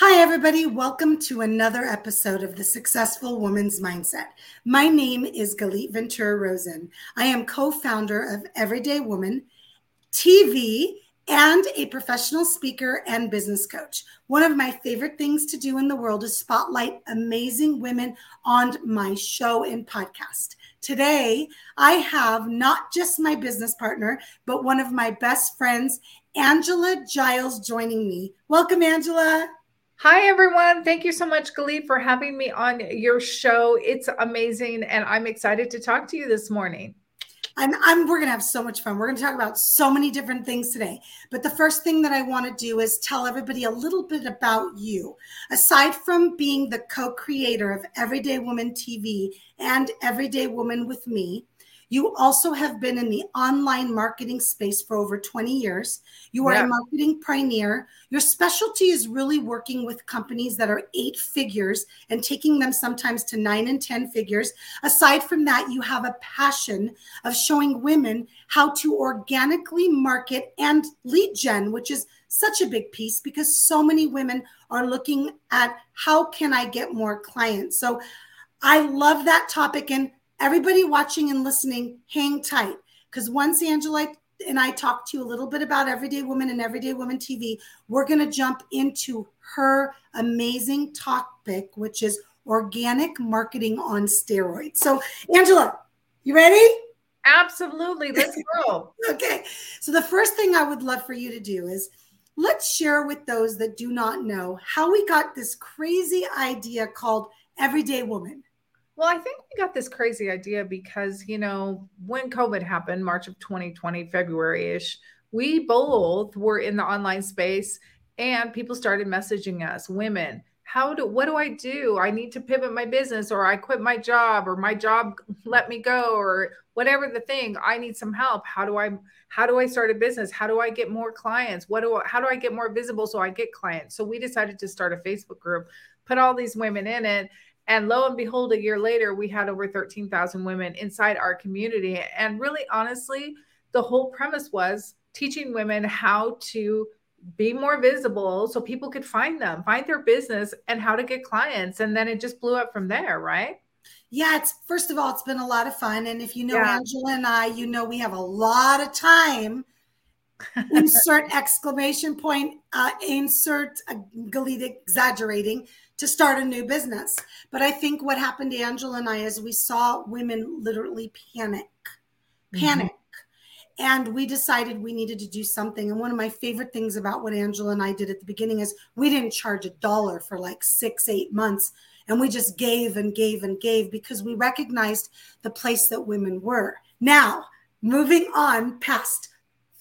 Hi, everybody. Welcome to another episode of the Successful Woman's Mindset. My name is Galit Ventura Rosen. I am co founder of Everyday Woman TV and a professional speaker and business coach. One of my favorite things to do in the world is spotlight amazing women on my show and podcast. Today, I have not just my business partner, but one of my best friends, Angela Giles, joining me. Welcome, Angela. Hi, everyone. Thank you so much, Galit, for having me on your show. It's amazing, and I'm excited to talk to you this morning. I'm, I'm we're gonna have so much fun. We're gonna talk about so many different things today. But the first thing that I want to do is tell everybody a little bit about you. Aside from being the co-creator of Everyday Woman TV and Everyday Woman with Me, you also have been in the online marketing space for over 20 years. You are yeah. a marketing pioneer. Your specialty is really working with companies that are eight figures and taking them sometimes to nine and 10 figures. Aside from that, you have a passion of showing women how to organically market and lead gen, which is such a big piece because so many women are looking at how can I get more clients. So I love that topic. And everybody watching and listening, hang tight. Because once Angela and I talk to you a little bit about Everyday Woman and Everyday Woman TV, we're going to jump into her amazing topic, which is organic marketing on steroids. So, Angela, you ready? Absolutely. Let's go. okay. So, the first thing I would love for you to do is let's share with those that do not know how we got this crazy idea called Everyday Woman. Well, I think we got this crazy idea because, you know, when COVID happened, March of 2020, February ish, we both were in the online space and people started messaging us, women, how do what do I do? I need to pivot my business or I quit my job or my job let me go or whatever the thing. I need some help. How do I how do I start a business? How do I get more clients? What do I, how do I get more visible so I get clients? So we decided to start a Facebook group, put all these women in it and lo and behold, a year later, we had over 13,000 women inside our community. And really, honestly, the whole premise was teaching women how to be more visible so people could find them, find their business, and how to get clients. And then it just blew up from there, right? Yeah, it's first of all, it's been a lot of fun. And if you know yeah. Angela and I, you know we have a lot of time. insert exclamation point, uh, insert Galit exaggerating to start a new business. But I think what happened to Angela and I is we saw women literally panic, mm-hmm. panic. Mm-hmm. And we decided we needed to do something. And one of my favorite things about what Angela and I did at the beginning is we didn't charge a dollar for like six, eight months. And we just gave and gave and gave because we recognized the place that women were. Now, moving on past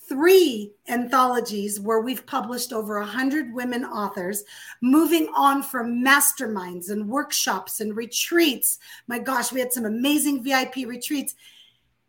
three anthologies where we've published over 100 women authors, moving on from masterminds and workshops and retreats. My gosh, we had some amazing VIP retreats.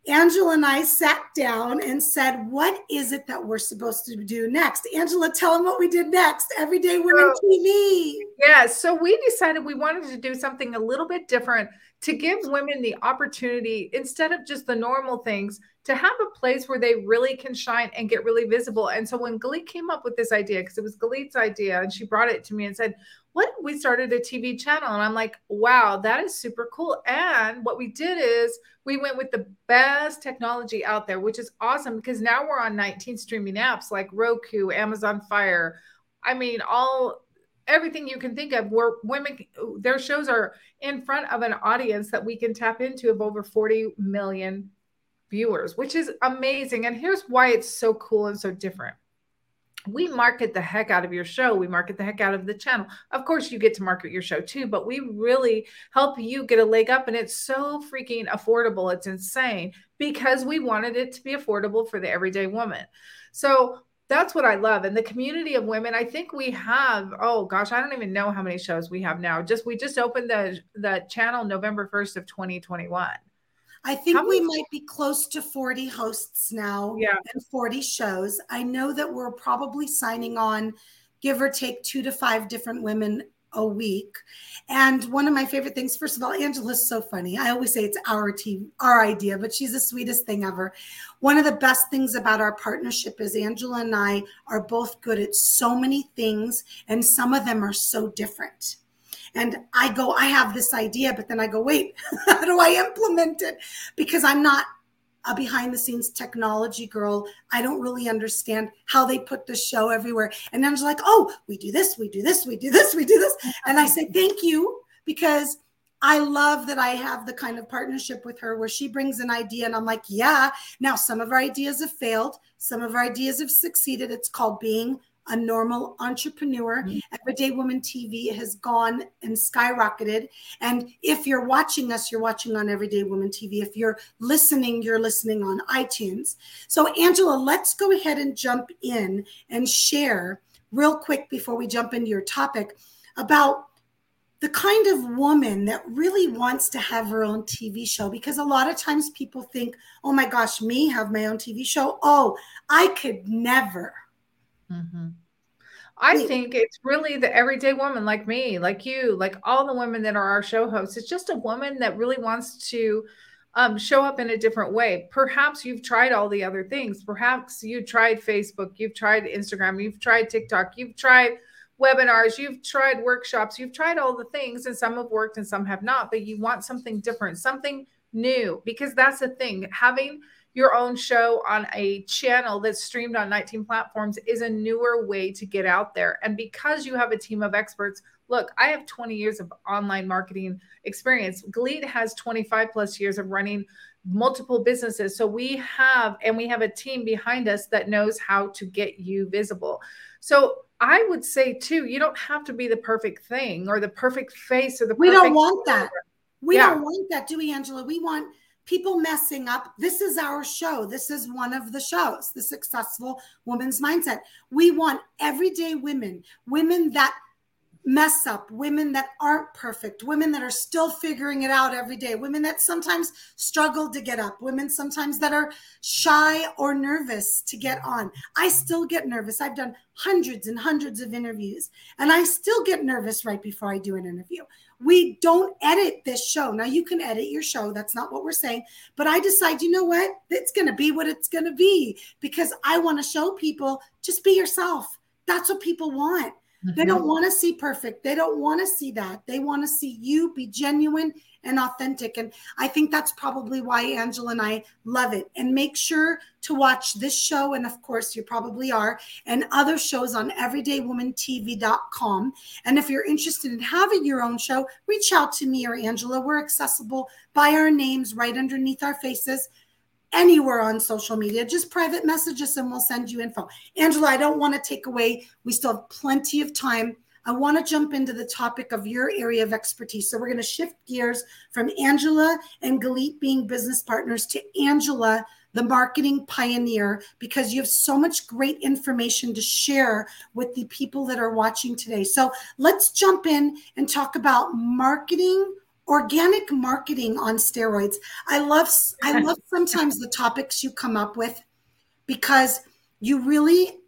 Angela and I sat down and said, What is it that we're supposed to do next? Angela, tell them what we did next. Everyday Women so, TV. Yeah. So we decided we wanted to do something a little bit different to give women the opportunity, instead of just the normal things, to have a place where they really can shine and get really visible. And so when Galit came up with this idea, because it was Galit's idea, and she brought it to me and said, What we started a TV channel? And I'm like, Wow, that is super cool. And what we did is we went with the best technology out there, which is awesome because now we're on 19 streaming apps like Roku, Amazon Fire. I mean, all everything you can think of where women their shows are in front of an audience that we can tap into of over 40 million viewers, which is amazing. And here's why it's so cool and so different. We market the heck out of your show. We market the heck out of the channel. Of course, you get to market your show too, but we really help you get a leg up. And it's so freaking affordable. It's insane because we wanted it to be affordable for the everyday woman. So that's what I love. And the community of women, I think we have, oh gosh, I don't even know how many shows we have now. Just we just opened the the channel November 1st of 2021. I think we might be close to 40 hosts now yeah. and 40 shows. I know that we're probably signing on, give or take two to five different women a week. And one of my favorite things, first of all, Angela's so funny. I always say it's our team, our idea, but she's the sweetest thing ever. One of the best things about our partnership is Angela and I are both good at so many things, and some of them are so different. And I go, I have this idea, but then I go, wait, how do I implement it? Because I'm not a behind the scenes technology girl. I don't really understand how they put the show everywhere. And just like, oh, we do this, we do this, we do this, we do this. And I say, thank you, because I love that I have the kind of partnership with her where she brings an idea and I'm like, yeah. Now, some of our ideas have failed, some of our ideas have succeeded. It's called being a normal entrepreneur. Mm-hmm. Everyday Woman TV has gone and skyrocketed. And if you're watching us, you're watching on Everyday Woman TV. If you're listening, you're listening on iTunes. So, Angela, let's go ahead and jump in and share real quick before we jump into your topic about the kind of woman that really wants to have her own TV show because a lot of times people think, oh my gosh, me have my own TV show. Oh, I could never. Mm-hmm. I think it's really the everyday woman like me, like you, like all the women that are our show hosts. It's just a woman that really wants to um, show up in a different way. Perhaps you've tried all the other things. Perhaps you tried Facebook, you've tried Instagram, you've tried TikTok, you've tried webinars, you've tried workshops, you've tried all the things, and some have worked and some have not. But you want something different, something new, because that's the thing. Having your own show on a channel that's streamed on 19 platforms is a newer way to get out there. And because you have a team of experts, look, I have 20 years of online marketing experience. Galit has 25 plus years of running multiple businesses. So we have, and we have a team behind us that knows how to get you visible. So I would say too, you don't have to be the perfect thing or the perfect face or the. We don't want that. We yeah. don't want that, do we, Angela? We want people messing up. This is our show. This is one of the shows, the Successful Woman's Mindset. We want everyday women, women that mess up, women that aren't perfect, women that are still figuring it out every day, women that sometimes struggle to get up, women sometimes that are shy or nervous to get on. I still get nervous. I've done hundreds and hundreds of interviews, and I still get nervous right before I do an interview. We don't edit this show. Now, you can edit your show. That's not what we're saying. But I decide, you know what? It's going to be what it's going to be because I want to show people just be yourself. That's what people want. Mm-hmm. They don't want to see perfect. They don't want to see that. They want to see you be genuine and authentic. And I think that's probably why Angela and I love it. And make sure to watch this show. And of course, you probably are, and other shows on everydaywomantv.com. And if you're interested in having your own show, reach out to me or Angela. We're accessible by our names right underneath our faces anywhere on social media. Just private message us and we'll send you info. Angela, I don't want to take away, we still have plenty of time. I want to jump into the topic of your area of expertise. So we're going to shift gears from Angela and Galit being business partners to Angela, the marketing pioneer, because you have so much great information to share with the people that are watching today. So let's jump in and talk about marketing organic marketing on steroids. I love I love sometimes the topics you come up with because you really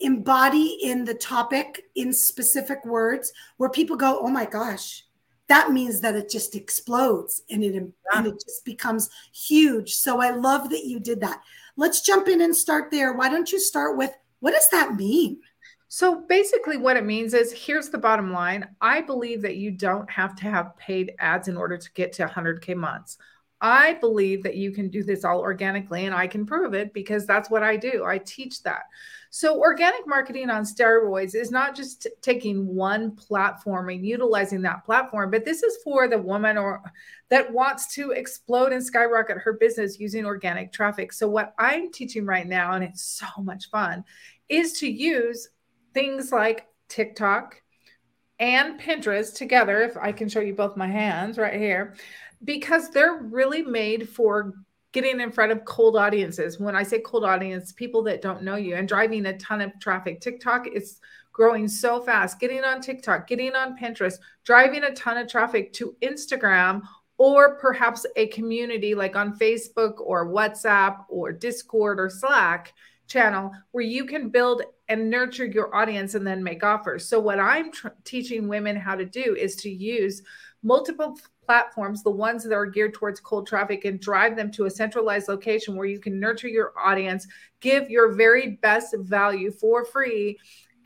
embody in the topic in specific words where people go, "Oh my gosh, that means that it just explodes and it yeah. and it just becomes huge." So I love that you did that. Let's jump in and start there. Why don't you start with what does that mean? So basically, what it means is here's the bottom line. I believe that you don't have to have paid ads in order to get to 100K months. I believe that you can do this all organically, and I can prove it because that's what I do. I teach that. So, organic marketing on steroids is not just t- taking one platform and utilizing that platform, but this is for the woman or that wants to explode and skyrocket her business using organic traffic. So, what I'm teaching right now, and it's so much fun, is to use things like TikTok and Pinterest together, if I can show you both my hands right here, because they're really made for getting in front of cold audiences. When I say cold audience, people that don't know you and driving a ton of traffic. TikTok is growing so fast. Getting on TikTok, getting on Pinterest, driving a ton of traffic to Instagram or perhaps a community like on Facebook or WhatsApp or Discord or Slack channel where you can build and nurture your audience and then make offers. So, what I'm tr- teaching women how to do is to use multiple platforms, the ones that are geared towards cold traffic, and drive them to a centralized location where you can nurture your audience, give your very best value for free,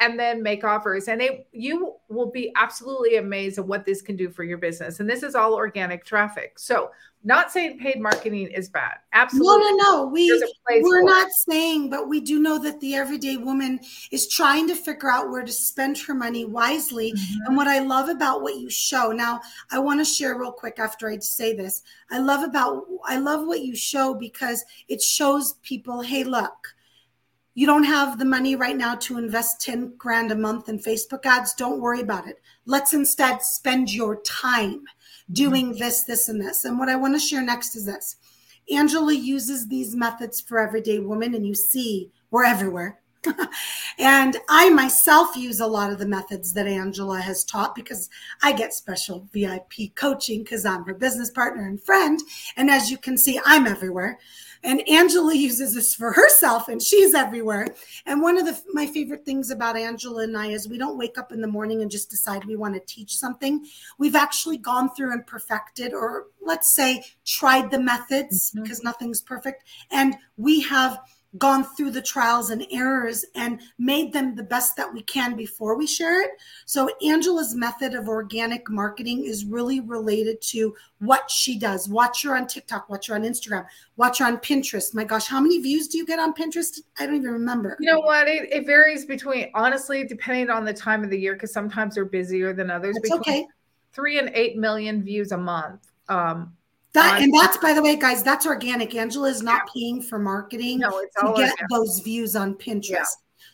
and then make offers. And it, you will be absolutely amazed at what this can do for your business. And this is all organic traffic. So, not saying paid marketing is bad. Absolutely. No, no, no. We we're not it. saying, but we do know that the everyday woman is trying to figure out where to spend her money wisely. Mm-hmm. And what I love about what you show now, I want to share real quick after I say this. I love about I love what you show because it shows people, hey, look you don't have the money right now to invest 10 grand a month in Facebook ads, don't worry about it. Let's instead spend your time doing mm-hmm. this, this, and this. And what I want to share next is this Angela uses these methods for everyday women, and you see we're everywhere. and I myself use a lot of the methods that Angela has taught because I get special VIP coaching because I'm her business partner and friend. And as you can see, I'm everywhere. And Angela uses this for herself and she's everywhere. And one of the my favorite things about Angela and I is we don't wake up in the morning and just decide we want to teach something. We've actually gone through and perfected or let's say tried the methods mm-hmm. because nothing's perfect and we have gone through the trials and errors and made them the best that we can before we share it. So Angela's method of organic marketing is really related to what she does. Watch her on TikTok, watch her on Instagram, watch her on Pinterest. My gosh, how many views do you get on Pinterest? I don't even remember. You know what? It, it varies between honestly, depending on the time of the year, because sometimes they're busier than others. It's okay. Three and eight million views a month. Um, that and that's by the way, guys, that's organic. Angela is not yeah. paying for marketing no, to get organic. those views on Pinterest. Yeah.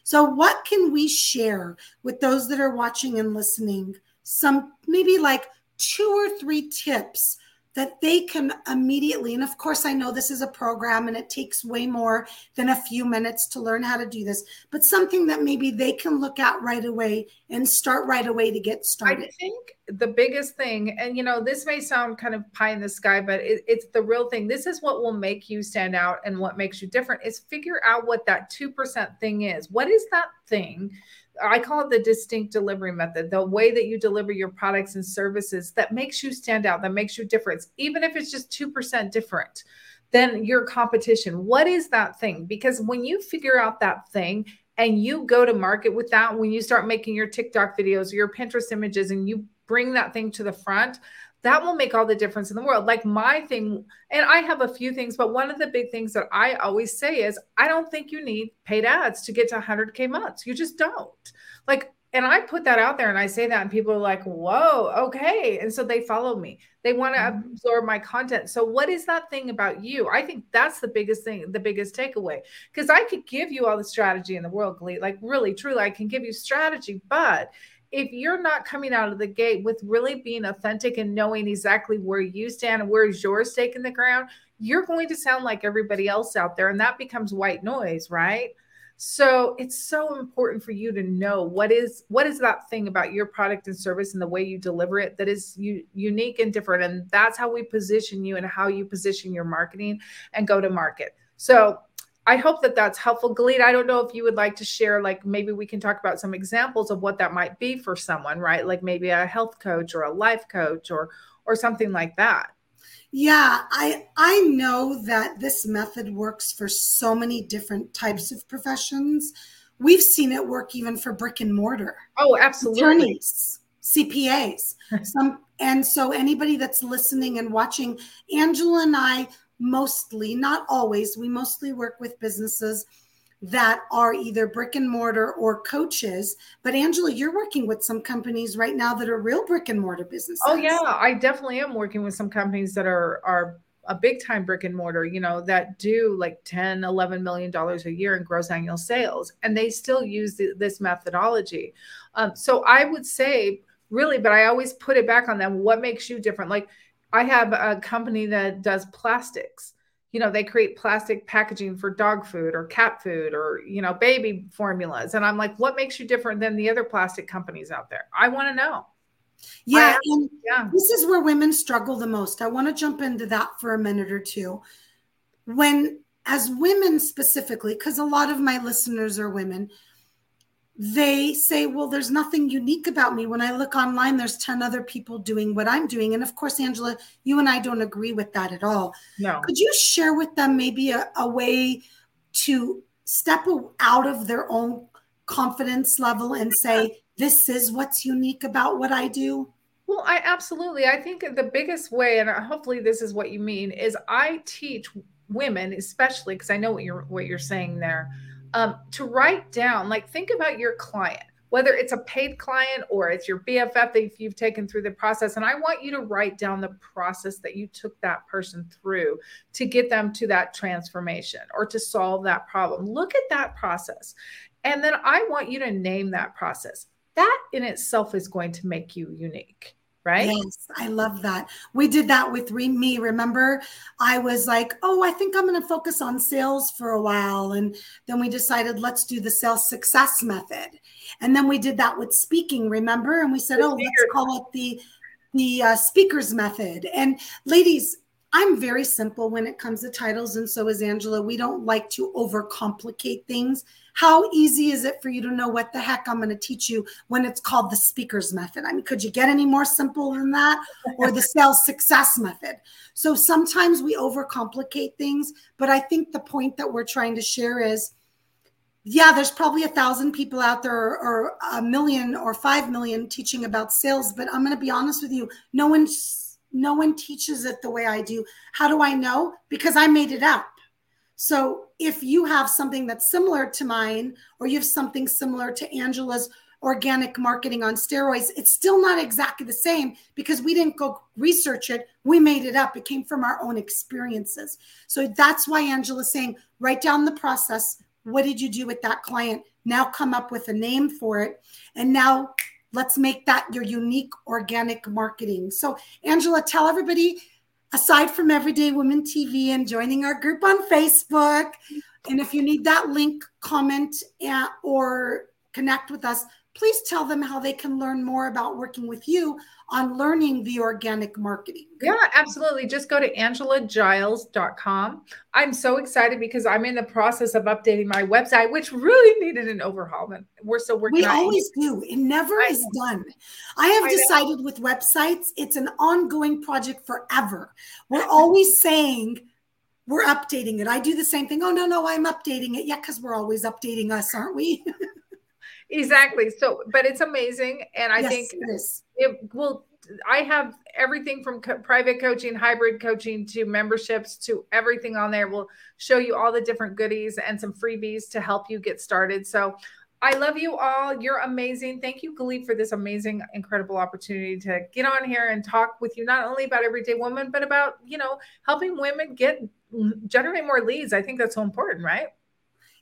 So, what can we share with those that are watching and listening? Some maybe like two or three tips that they can immediately, and of course, I know this is a program and it takes way more than a few minutes to learn how to do this, but something that maybe they can look at right away and start right away to get started. I think the biggest thing, and you know, this may sound kind of pie in the sky, but it, it's the real thing. This is what will make you stand out and what makes you different is figure out what that 2% thing is. What is that thing I call it the distinct delivery method, the way that you deliver your products and services that makes you stand out, that makes you different, even if it's just 2% different than your competition. What is that thing? Because when you figure out that thing and you go to market with that, when you start making your TikTok videos your Pinterest images and you bring that thing to the front, that will make all the difference in the world. Like my thing, and I have a few things, but one of the big things that I always say is I don't think you need paid ads to get to 100K months. You just don't. Like, and I put that out there and I say that, and people are like, whoa, okay. And so they follow me. They want to mm-hmm. absorb my content. So, what is that thing about you? I think that's the biggest thing, the biggest takeaway. Because I could give you all the strategy in the world, Glee. Like, really, truly, I can give you strategy, but if you're not coming out of the gate with really being authentic and knowing exactly where you stand and where is your stake in the ground, you're going to sound like everybody else out there. And that becomes white noise, right? So it's so important for you to know what is what is that thing about your product and service and the way you deliver it that is u- unique and different. And that's how we position you and how you position your marketing and go to market. So I hope that that's helpful. Galita, I don't know if you would like to share, like maybe we can talk about some examples of what that might be for someone, right? Like maybe a health coach or a life coach or or something like that. Yeah, I I know that this method works for so many different types of professions. We've seen it work even for brick and mortar. Oh, absolutely. Attorneys, CPAs. some and so anybody that's listening and watching, Angela and I mostly, not always, we mostly work with businesses that are either brick and mortar or coaches. But Angela, you're working with some companies right now that are real brick and mortar businesses. Oh yeah, I definitely am working with some companies that are are a big time brick and mortar, you know, that do like 10, 11 million dollars a year in gross annual sales and they still use the, this methodology. Um, so I would say really, but I always put it back on them. What makes you different? Like I have a company that does plastics. You know, they create plastic packaging for dog food or cat food or, you know, baby formulas. And I'm like, what makes you different than the other plastic companies out there? I want to know. Yeah, yeah. This is where women struggle the most. I want to jump into that for a minute or two. When as women specifically, because a lot of my listeners are women, they say, well, there's nothing unique about me. When I look online, there's 10 other people doing what I'm doing. And of course, Angela, you and I don't agree with that at all. No. Could you share with them maybe a, a way to step out of their own confidence level and say, this is what's unique about what I do? Well, I absolutely. I think the biggest way, and uh, hopefully this is what you mean, is I teach women, especially because I know what you're what you're saying there um, to write down, like, think about your client, whether it's a paid client or it's your BFF that you've taken through the process. And I want you to write down the process that you took that person through to get them to that transformation or to solve that problem. Look at that process. And then I want you to name that process. That in itself is going to make you unique right? Yes, I love that. We did that with me. Remember, I was like, oh, I think I'm going to focus on sales for a while. And then we decided, let's do the sales success method. And then we did that with speaking, remember? And we said, oh, let's call it the the uh, speakers method. And ladies, I'm very simple when it comes to titles, and so is Angela. We don't like to overcomplicate things. How easy is it for you to know what the heck I'm going to teach you when it's called the speakers method? I mean, could you get any more simple than that? Or the sales success method? So sometimes we overcomplicate things, but I think the point that we're trying to share is yeah, there's probably a thousand people out there or, or a million or five million teaching about sales, but I'm going to be honest with you. No one's no one teaches it the way I do. How do I know? Because I made it up. So if you have something that's similar to mine, or you have something similar to Angela's organic marketing on steroids, it's still not exactly the same because we didn't go research it. We made it up. It came from our own experiences. So that's why Angela's saying, write down the process. What did you do with that client? Now come up with a name for it. And now let's make that your unique organic marketing. So, Angela, tell everybody aside from Everyday Women TV and joining our group on Facebook. And if you need that link, comment at, or connect with us, please tell them how they can learn more about working with you on learning the organic marketing. Yeah, absolutely. Just go to angelagiles.com. I'm so excited because I'm in the process of updating my website, which really needed an overhaul. And we're still working We always do. It never is done. I have I decided know. with websites, it's an ongoing project forever. We're always saying, we're updating it. I do the same thing. Oh, no, no, I'm updating it. Yeah, because we're always updating us, aren't we? exactly. So, but it's amazing. And I yes, think it, it will I have everything from co- private coaching, hybrid coaching to memberships to everything on there. We'll show you all the different goodies and some freebies to help you get started. So I love you all. You're amazing. Thank you, Galit, for this amazing, incredible opportunity to get on here and talk with you, not only about everyday women, but about, you know, helping women get generate more leads. I think that's so important, right?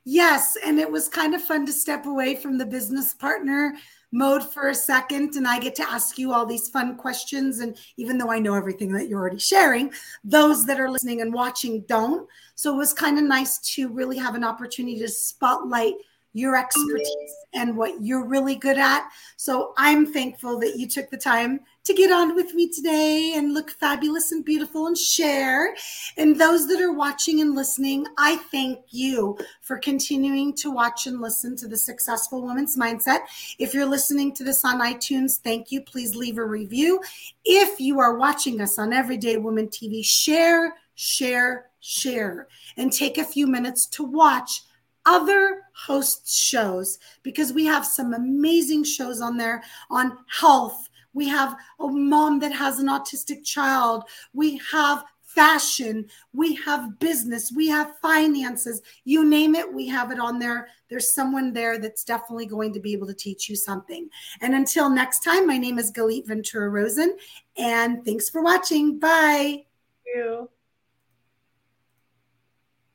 Yes. And it was kind of fun to step away from the business partner mode for a second and I get to ask you all these fun questions. And even though I know everything that you're already sharing, those that are listening and watching don't. So it was kind of nice to really have an opportunity to spotlight your expertise and what you're really good at. So I'm thankful that you took the time to get on with me today and look fabulous and beautiful and share. And those that are watching and listening, I thank you for continuing to watch and listen to the Successful Woman's Mindset. If you're listening to this on iTunes, thank you. Please leave a review. If you are watching us on Everyday Woman TV, share, share, share, and take a few minutes to watch other host shows because we have some amazing shows on there on health. We have a mom that has an autistic child. We have fashion. We have business. We have finances. You name it, we have it on there. There's someone there that's definitely going to be able to teach you something. And until next time, my name is Galit Ventura Rosen, and thanks for watching. Bye. Thank you.